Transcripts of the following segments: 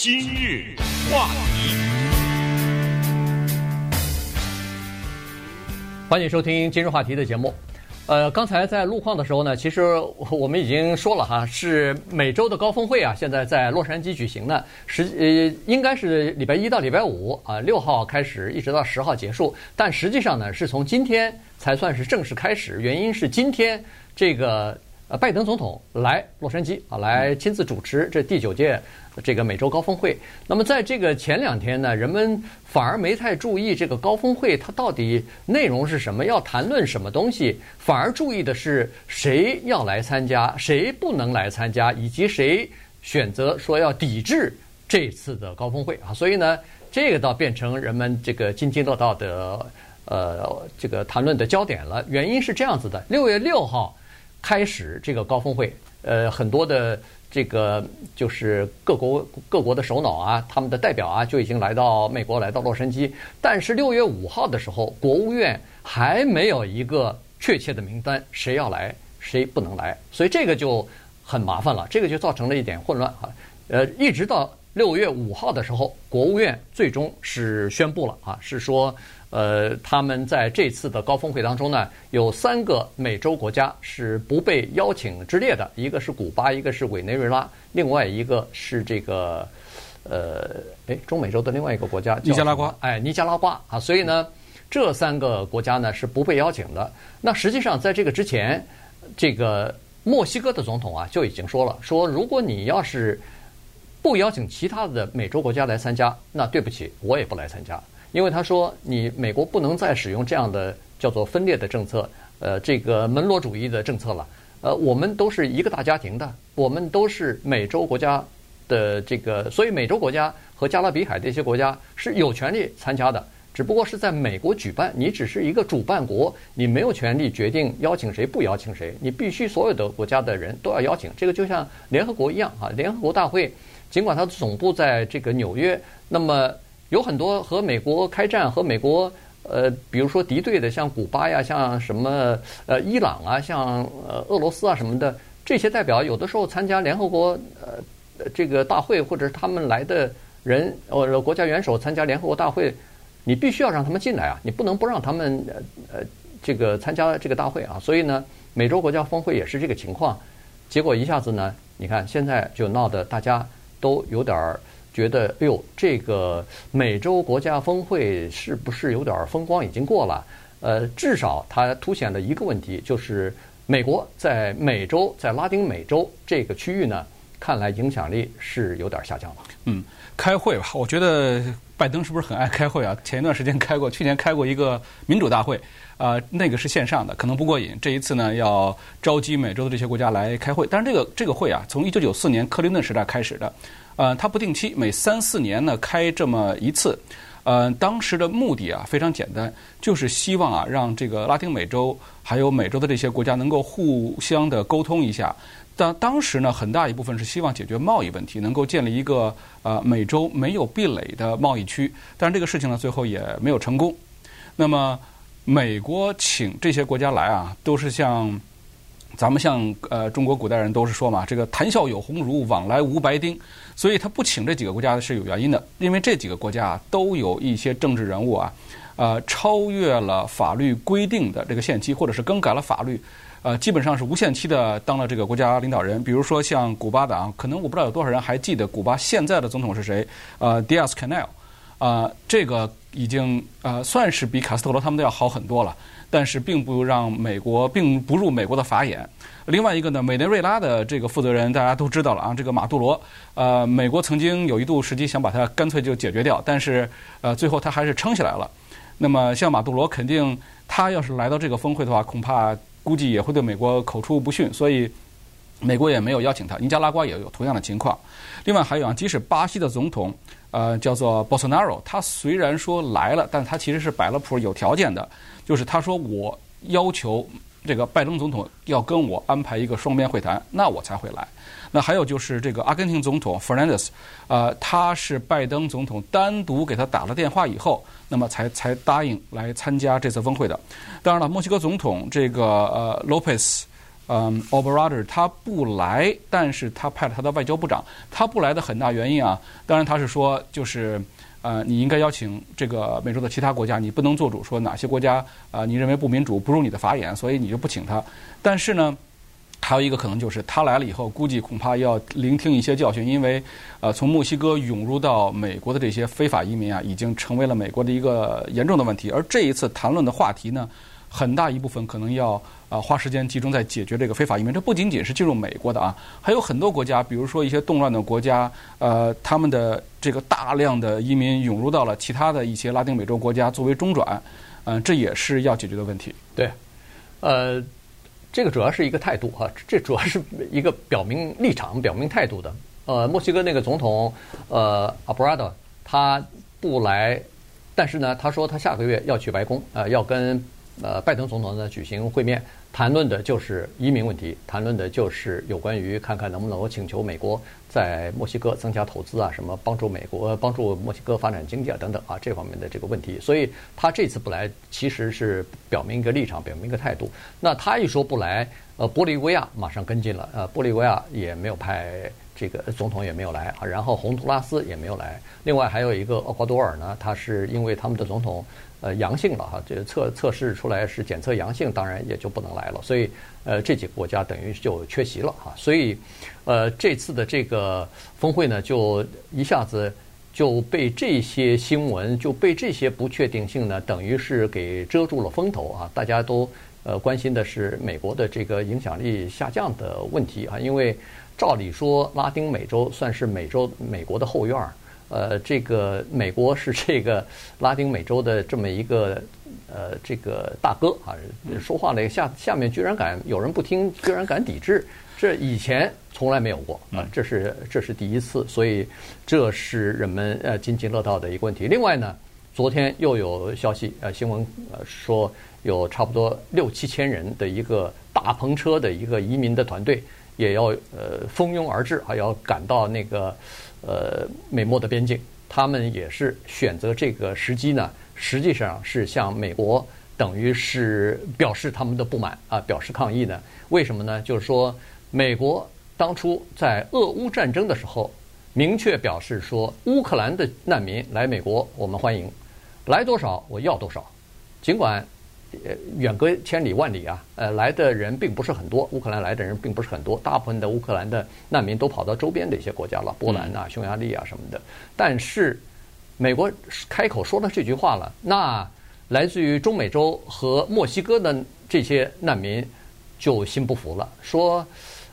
今日话题，欢迎收听今日话题的节目。呃，刚才在路况的时候呢，其实我们已经说了哈，是美洲的高峰会啊，现在在洛杉矶举行呢，实呃应该是礼拜一到礼拜五啊，六号开始一直到十号结束，但实际上呢，是从今天才算是正式开始，原因是今天这个。呃，拜登总统来洛杉矶啊，来亲自主持这第九届这个美洲高峰会。那么在这个前两天呢，人们反而没太注意这个高峰会它到底内容是什么，要谈论什么东西，反而注意的是谁要来参加，谁不能来参加，以及谁选择说要抵制这次的高峰会啊。所以呢，这个倒变成人们这个津津乐道的呃这个谈论的焦点了。原因是这样子的：六月六号。开始这个高峰会，呃，很多的这个就是各国各国的首脑啊，他们的代表啊，就已经来到美国，来到洛杉矶。但是六月五号的时候，国务院还没有一个确切的名单，谁要来，谁不能来，所以这个就很麻烦了，这个就造成了一点混乱啊。呃，一直到六月五号的时候，国务院最终是宣布了啊，是说。呃，他们在这次的高峰会当中呢，有三个美洲国家是不被邀请之列的，一个是古巴，一个是委内瑞拉，另外一个是这个呃，哎，中美洲的另外一个国家尼加拉瓜，哎，尼加拉瓜啊，所以呢，这三个国家呢是不被邀请的。那实际上在这个之前，这个墨西哥的总统啊就已经说了，说如果你要是不邀请其他的美洲国家来参加，那对不起，我也不来参加。因为他说，你美国不能再使用这样的叫做分裂的政策，呃，这个门罗主义的政策了。呃，我们都是一个大家庭的，我们都是美洲国家的这个，所以美洲国家和加勒比海这些国家是有权利参加的，只不过是在美国举办，你只是一个主办国，你没有权利决定邀请谁不邀请谁，你必须所有的国家的人都要邀请。这个就像联合国一样啊，联合国大会尽管它总部在这个纽约，那么。有很多和美国开战、和美国呃，比如说敌对的，像古巴呀，像什么呃伊朗啊，像呃俄罗斯啊什么的，这些代表有的时候参加联合国呃这个大会，或者是他们来的人，呃国家元首参加联合国大会，你必须要让他们进来啊，你不能不让他们呃呃这个参加这个大会啊。所以呢，美洲国家峰会也是这个情况，结果一下子呢，你看现在就闹得大家都有点儿。觉得哎呦，这个美洲国家峰会是不是有点风光已经过了？呃，至少它凸显了一个问题，就是美国在美洲，在拉丁美洲这个区域呢，看来影响力是有点下降了。嗯，开会吧，我觉得拜登是不是很爱开会啊？前一段时间开过，去年开过一个民主大会，啊、那个是线上的，可能不过瘾。这一次呢，要召集美洲的这些国家来开会，但是这个这个会啊，从一九九四年克林顿时代开始的。呃，它不定期，每三四年呢开这么一次。呃，当时的目的啊非常简单，就是希望啊让这个拉丁美洲还有美洲的这些国家能够互相的沟通一下。但当时呢，很大一部分是希望解决贸易问题，能够建立一个呃美洲没有壁垒的贸易区。但是这个事情呢，最后也没有成功。那么美国请这些国家来啊，都是像。咱们像呃中国古代人都是说嘛，这个谈笑有鸿儒，往来无白丁，所以他不请这几个国家是有原因的，因为这几个国家啊都有一些政治人物啊，呃超越了法律规定的这个限期，或者是更改了法律，呃基本上是无限期的当了这个国家领导人。比如说像古巴的啊，可能我不知道有多少人还记得古巴现在的总统是谁？呃，Diaz-Canel，啊这个已经呃算是比卡斯特罗他们都要好很多了。但是并不让美国并不入美国的法眼。另外一个呢，委内瑞拉的这个负责人大家都知道了啊，这个马杜罗，呃，美国曾经有一度时机想把他干脆就解决掉，但是呃，最后他还是撑起来了。那么像马杜罗，肯定他要是来到这个峰会的话，恐怕估计也会对美国口出不逊，所以美国也没有邀请他。尼加拉瓜也有同样的情况。另外还有啊，即使巴西的总统呃叫做博索纳罗，他虽然说来了，但他其实是摆了谱有条件的。就是他说，我要求这个拜登总统要跟我安排一个双边会谈，那我才会来。那还有就是这个阿根廷总统 Fernandez，呃，他是拜登总统单独给他打了电话以后，那么才才答应来参加这次峰会的。当然了，墨西哥总统这个呃 Lopez 嗯，Obrador 他不来，但是他派了他的外交部长。他不来的很大原因啊，当然他是说，就是呃，你应该邀请这个美洲的其他国家，你不能做主说哪些国家啊、呃，你认为不民主，不如你的法眼，所以你就不请他。但是呢，还有一个可能就是他来了以后，估计恐怕要聆听一些教训，因为呃，从墨西哥涌入到美国的这些非法移民啊，已经成为了美国的一个严重的问题。而这一次谈论的话题呢，很大一部分可能要。啊，花时间集中在解决这个非法移民，这不仅仅是进入美国的啊，还有很多国家，比如说一些动乱的国家，呃，他们的这个大量的移民涌入到了其他的一些拉丁美洲国家作为中转，嗯、这也是要解决的问题。对，呃，这个主要是一个态度啊，这主要是一个表明立场、表明态度的。呃，墨西哥那个总统呃阿布拉多他不来，但是呢，他说他下个月要去白宫，呃，要跟呃拜登总统呢举行会面。谈论的就是移民问题，谈论的就是有关于看看能不能够请求美国在墨西哥增加投资啊，什么帮助美国帮助墨西哥发展经济啊等等啊这方面的这个问题。所以他这次不来，其实是表明一个立场，表明一个态度。那他一说不来，呃，玻利维亚马上跟进了，呃，玻利维亚也没有派这个总统也没有来啊，然后洪都拉斯也没有来。另外还有一个厄瓜多尔呢，他是因为他们的总统。呃，阳性了哈，这测测试出来是检测阳性，当然也就不能来了。所以，呃，这几个国家等于就缺席了哈。所以，呃，这次的这个峰会呢，就一下子就被这些新闻，就被这些不确定性呢，等于是给遮住了风头啊。大家都呃关心的是美国的这个影响力下降的问题啊，因为照理说，拉丁美洲算是美洲美国的后院儿。呃，这个美国是这个拉丁美洲的这么一个呃这个大哥啊，说话呢下下面居然敢有人不听，居然敢抵制，这以前从来没有过啊，这是这是第一次，所以这是人们呃津津乐道的一个问题。另外呢，昨天又有消息呃新闻呃说有差不多六七千人的一个大篷车的一个移民的团队也要呃蜂拥而至，还要赶到那个。呃，美墨的边境，他们也是选择这个时机呢，实际上是向美国等于是表示他们的不满啊，表示抗议呢。为什么呢？就是说，美国当初在俄乌战争的时候，明确表示说，乌克兰的难民来美国，我们欢迎，来多少我要多少，尽管。呃，远隔千里万里啊，呃，来的人并不是很多，乌克兰来的人并不是很多，大部分的乌克兰的难民都跑到周边的一些国家了，波兰啊、匈牙利啊什么的。但是，美国开口说了这句话了，那来自于中美洲和墨西哥的这些难民就心不服了，说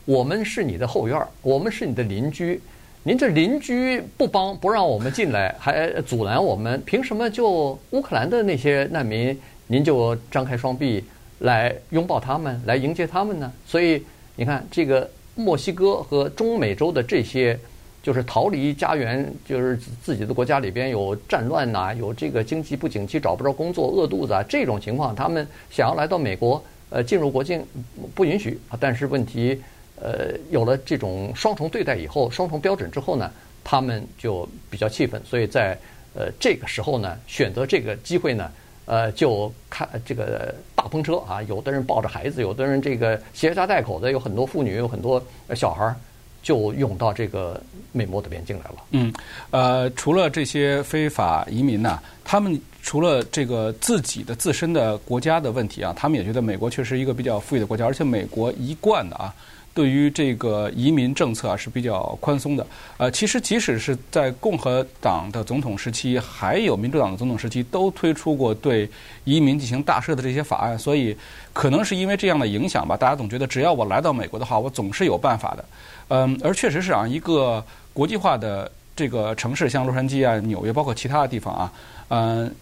我们是你的后院，我们是你的邻居，您这邻居不帮不让我们进来，还阻拦我们，凭什么就乌克兰的那些难民？您就张开双臂来拥抱他们，来迎接他们呢？所以你看，这个墨西哥和中美洲的这些，就是逃离家园，就是自己的国家里边有战乱呐，有这个经济不景气，找不着工作，饿肚子啊，这种情况，他们想要来到美国，呃，进入国境不允许啊。但是问题，呃，有了这种双重对待以后，双重标准之后呢，他们就比较气愤。所以在呃这个时候呢，选择这个机会呢。呃，就看这个大篷车啊，有的人抱着孩子，有的人这个携家带口的，有很多妇女，有很多小孩儿，就涌到这个美墨的边境来了。嗯，呃，除了这些非法移民呢，他们除了这个自己的自身的国家的问题啊，他们也觉得美国确实一个比较富裕的国家，而且美国一贯的啊。对于这个移民政策啊是比较宽松的，呃，其实即使是在共和党的总统时期，还有民主党的总统时期，都推出过对移民进行大赦的这些法案。所以，可能是因为这样的影响吧，大家总觉得只要我来到美国的话，我总是有办法的。嗯，而确实是啊，一个国际化的这个城市，像洛杉矶啊、纽约，包括其他的地方啊，嗯。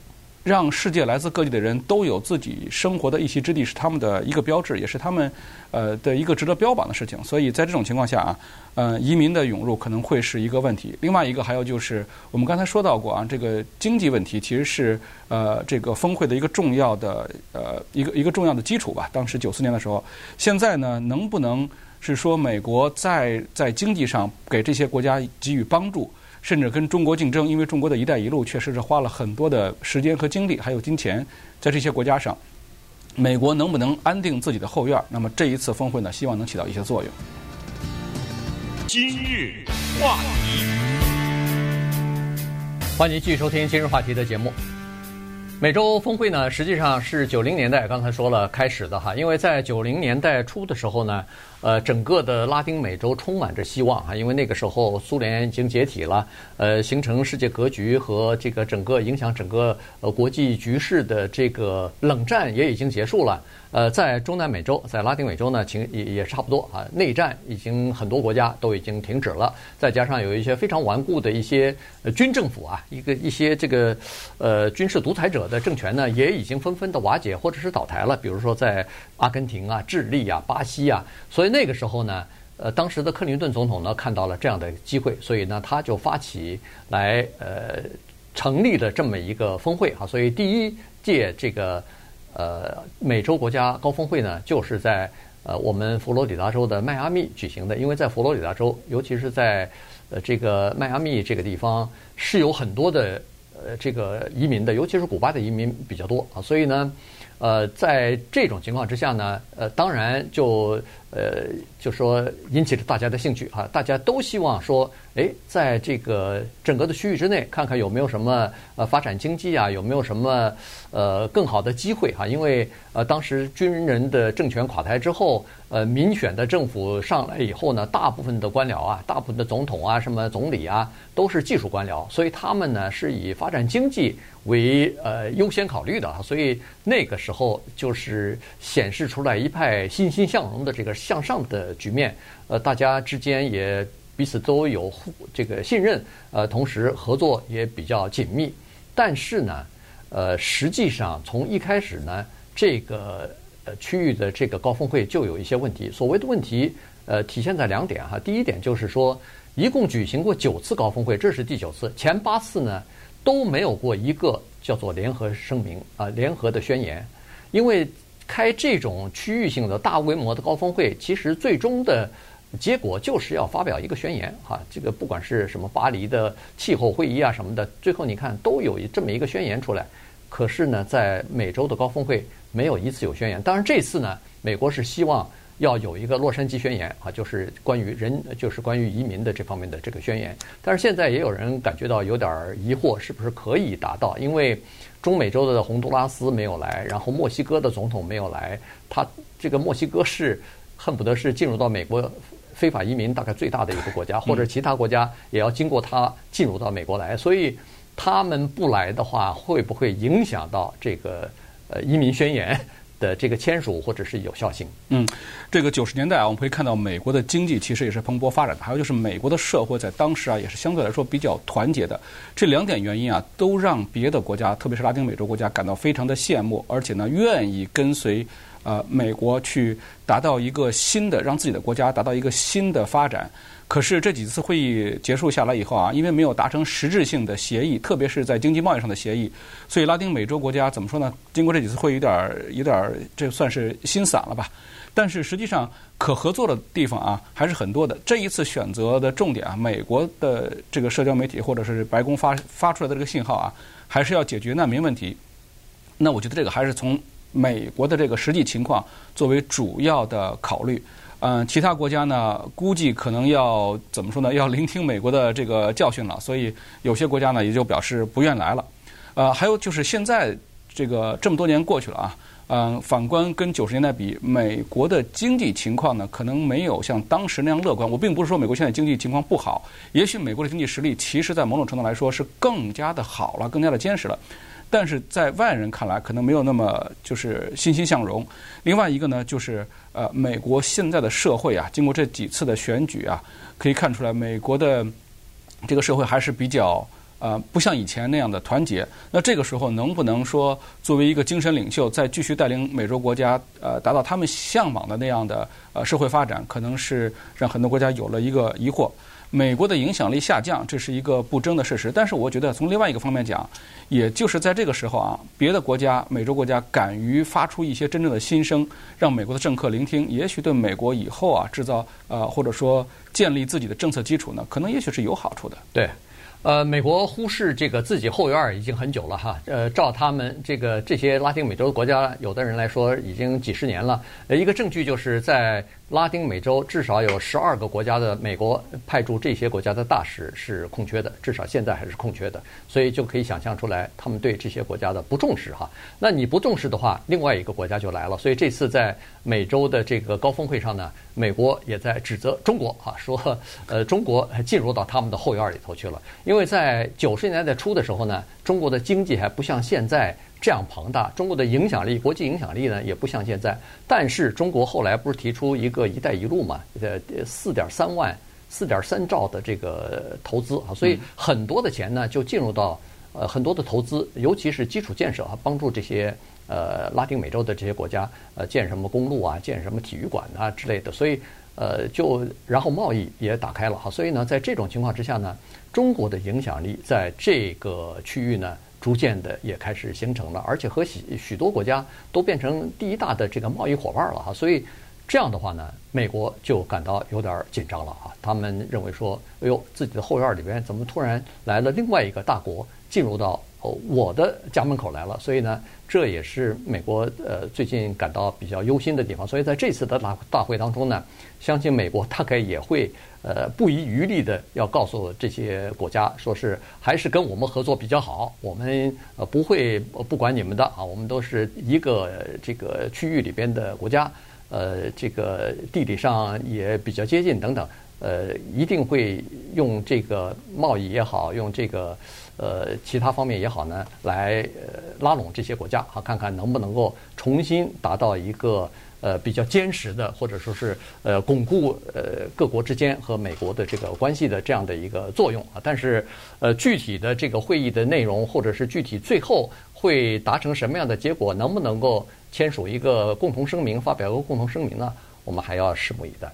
让世界来自各地的人都有自己生活的一席之地，是他们的一个标志，也是他们呃的一个值得标榜的事情。所以在这种情况下啊，呃，移民的涌入可能会是一个问题。另外一个还有就是我们刚才说到过啊，这个经济问题其实是呃这个峰会的一个重要的呃一个一个重要的基础吧。当时九四年的时候，现在呢，能不能是说美国在在经济上给这些国家给予帮助？甚至跟中国竞争，因为中国的一带一路确实是花了很多的时间和精力，还有金钱在这些国家上。美国能不能安定自己的后院？那么这一次峰会呢，希望能起到一些作用。今日话题，欢迎继续收听今日话题的节目。美洲峰会呢，实际上是九零年代刚才说了开始的哈，因为在九零年代初的时候呢，呃，整个的拉丁美洲充满着希望啊，因为那个时候苏联已经解体了，呃，形成世界格局和这个整个影响整个呃国际局势的这个冷战也已经结束了。呃，在中南美洲，在拉丁美洲呢，情也也差不多啊。内战已经很多国家都已经停止了，再加上有一些非常顽固的一些军政府啊，一个一些这个呃军事独裁者的政权呢，也已经纷纷的瓦解或者是倒台了。比如说在阿根廷啊、智利啊、巴西啊，所以那个时候呢，呃，当时的克林顿总统呢看到了这样的机会，所以呢他就发起来呃成立了这么一个峰会啊。所以第一届这个。呃，美洲国家高峰会呢，就是在呃我们佛罗里达州的迈阿密举行的。因为在佛罗里达州，尤其是在呃这个迈阿密这个地方，是有很多的呃这个移民的，尤其是古巴的移民比较多啊。所以呢，呃，在这种情况之下呢，呃，当然就呃就说引起了大家的兴趣啊，大家都希望说。哎，在这个整个的区域之内，看看有没有什么呃发展经济啊，有没有什么呃更好的机会哈？因为呃当时军人的政权垮台之后，呃民选的政府上来以后呢，大部分的官僚啊，大部分的总统啊，什么总理啊，都是技术官僚，所以他们呢是以发展经济为呃优先考虑的。所以那个时候就是显示出来一派欣欣向荣的这个向上的局面，呃大家之间也。彼此都有互这个信任，呃，同时合作也比较紧密。但是呢，呃，实际上从一开始呢，这个呃区域的这个高峰会就有一些问题。所谓的问题，呃，体现在两点哈。第一点就是说，一共举行过九次高峰会，这是第九次，前八次呢都没有过一个叫做联合声明啊，联合的宣言。因为开这种区域性的大规模的高峰会，其实最终的。结果就是要发表一个宣言，哈，这个不管是什么巴黎的气候会议啊什么的，最后你看都有这么一个宣言出来。可是呢，在美洲的高峰会没有一次有宣言。当然这次呢，美国是希望要有一个洛杉矶宣言啊，就是关于人，就是关于移民的这方面的这个宣言。但是现在也有人感觉到有点疑惑，是不是可以达到？因为中美洲的洪都拉斯没有来，然后墨西哥的总统没有来，他这个墨西哥是恨不得是进入到美国。非法移民大概最大的一个国家，或者其他国家也要经过它进入到美国来，所以他们不来的话，会不会影响到这个呃移民宣言的这个签署或者是有效性？嗯，这个九十年代啊，我们可以看到美国的经济其实也是蓬勃发展的，还有就是美国的社会在当时啊也是相对来说比较团结的。这两点原因啊，都让别的国家，特别是拉丁美洲国家感到非常的羡慕，而且呢愿意跟随。呃，美国去达到一个新的，让自己的国家达到一个新的发展。可是这几次会议结束下来以后啊，因为没有达成实质性的协议，特别是在经济贸易上的协议，所以拉丁美洲国家怎么说呢？经过这几次会，有点儿有点儿这算是心散了吧。但是实际上可合作的地方啊还是很多的。这一次选择的重点啊，美国的这个社交媒体或者是白宫发发出来的这个信号啊，还是要解决难民问题。那我觉得这个还是从。美国的这个实际情况作为主要的考虑，嗯，其他国家呢，估计可能要怎么说呢？要聆听美国的这个教训了，所以有些国家呢也就表示不愿来了。呃，还有就是现在这个这么多年过去了啊，嗯，反观跟九十年代比，美国的经济情况呢可能没有像当时那样乐观。我并不是说美国现在经济情况不好，也许美国的经济实力其实在某种程度来说是更加的好了，更加的坚实了。但是在外人看来，可能没有那么就是欣欣向荣。另外一个呢，就是呃，美国现在的社会啊，经过这几次的选举啊，可以看出来，美国的这个社会还是比较呃，不像以前那样的团结。那这个时候，能不能说作为一个精神领袖，再继续带领美洲国家呃，达到他们向往的那样的呃社会发展，可能是让很多国家有了一个疑惑。美国的影响力下降，这是一个不争的事实。但是，我觉得从另外一个方面讲，也就是在这个时候啊，别的国家、美洲国家敢于发出一些真正的心声，让美国的政客聆听，也许对美国以后啊制造呃或者说建立自己的政策基础呢，可能也许是有好处的。对，呃，美国忽视这个自己后院已经很久了哈。呃，照他们这个这些拉丁美洲的国家，有的人来说已经几十年了。呃，一个证据就是在拉丁美洲至少有十二个国家的美国派驻这些国家的大使是空缺的，至少现在还是空缺的。所以就可以想象出来，他们对这些国家的不重视哈。那你不重视的话，另外一个国家就来了。所以这次在美洲的这个高峰会上呢，美国也在指责中国哈，说呃中国进入到他们的后院里头去了。因为在九十年代初的时候呢，中国的经济还不像现在这样庞大，中国的影响力、国际影响力呢也不像现在。但是中国后来不是提出一个“一带一路”嘛，呃，四点三万、四点三兆的这个投资啊，所以很多的钱呢就进入到呃很多的投资，尤其是基础建设啊，帮助这些呃拉丁美洲的这些国家呃建什么公路啊、建什么体育馆啊之类的。所以呃就然后贸易也打开了哈，所以呢在这种情况之下呢。中国的影响力在这个区域呢，逐渐的也开始形成了，而且和许许多国家都变成第一大的这个贸易伙伴了哈。所以这样的话呢，美国就感到有点紧张了哈。他们认为说，哎呦，自己的后院里边怎么突然来了另外一个大国进入到我的家门口来了？所以呢，这也是美国呃最近感到比较忧心的地方。所以在这次的大大会当中呢，相信美国大概也会。呃，不遗余力的要告诉这些国家，说是还是跟我们合作比较好，我们呃不会不管你们的啊，我们都是一个这个区域里边的国家，呃，这个地理上也比较接近等等，呃，一定会用这个贸易也好，用这个呃其他方面也好呢，来呃拉拢这些国家啊，看看能不能够重新达到一个。呃，比较坚实的，或者说是呃，巩固呃各国之间和美国的这个关系的这样的一个作用啊。但是，呃，具体的这个会议的内容，或者是具体最后会达成什么样的结果，能不能够签署一个共同声明，发表一个共同声明呢？我们还要拭目以待。